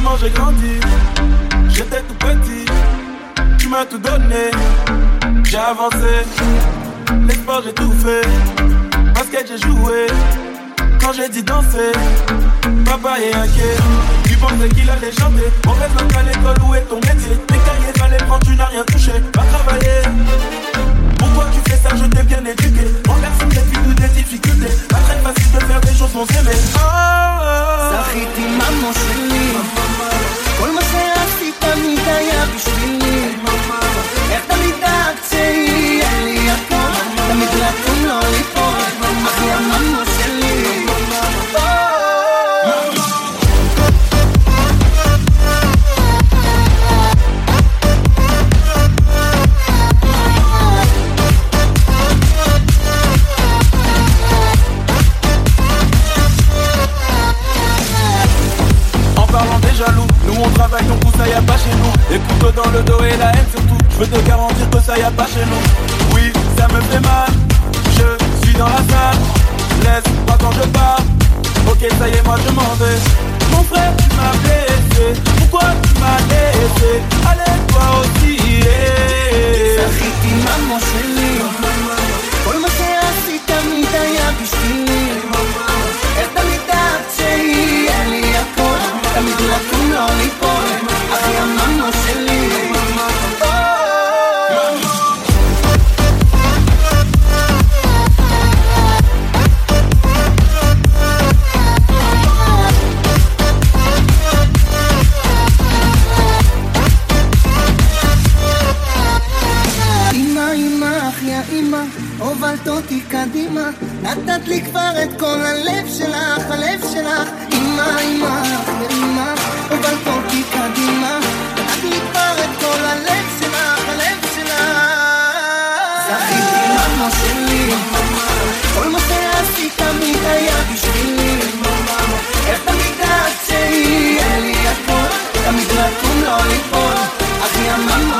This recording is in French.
Maman, j'ai grandi, j'étais tout petit. Tu m'as tout donné, j'ai avancé. L'espoir, j'ai tout fait. Basket, j'ai joué. Quand j'ai dit danser, papa est inquiet. Tu pensais qu'il allait chanter. On rêve qu'à l'école, où est ton métier Tes cahiers, fallait prendre, tu n'as rien touché. Va travailler. Pourquoi tu fais ça? Je t'ai bien éduqué. En personne depuis toutes des difficultés. Pas très facile de faire des choses, mon s'aimait. Oh, oh, oh. בשבילי איך תמיד דאגת שיהיה לי הכל. תמיד לקום לא ליפול. אחי הממו tout ça y a pas chez nous Écoute dans le dos et la haine surtout Je veux te garantir que ça y a pas chez nous Oui, ça me fait mal Je suis dans la salle Laisse-moi quand je pars Ok, ça y est, moi je m'en vais Mon frère, tu m'as blessé Pourquoi tu m'as laissé Allez, toi aussi yeah. זכיתי ממו שלי כל מה שעשית תמיד היה בשבילי איך תמיד דאגת שיהיה לי הכל תמיד לקום לא ליפול נתת לי כבר את כל הלב שלך, הלב שלך, אמא, אמא. un lollipop, aquí amamos.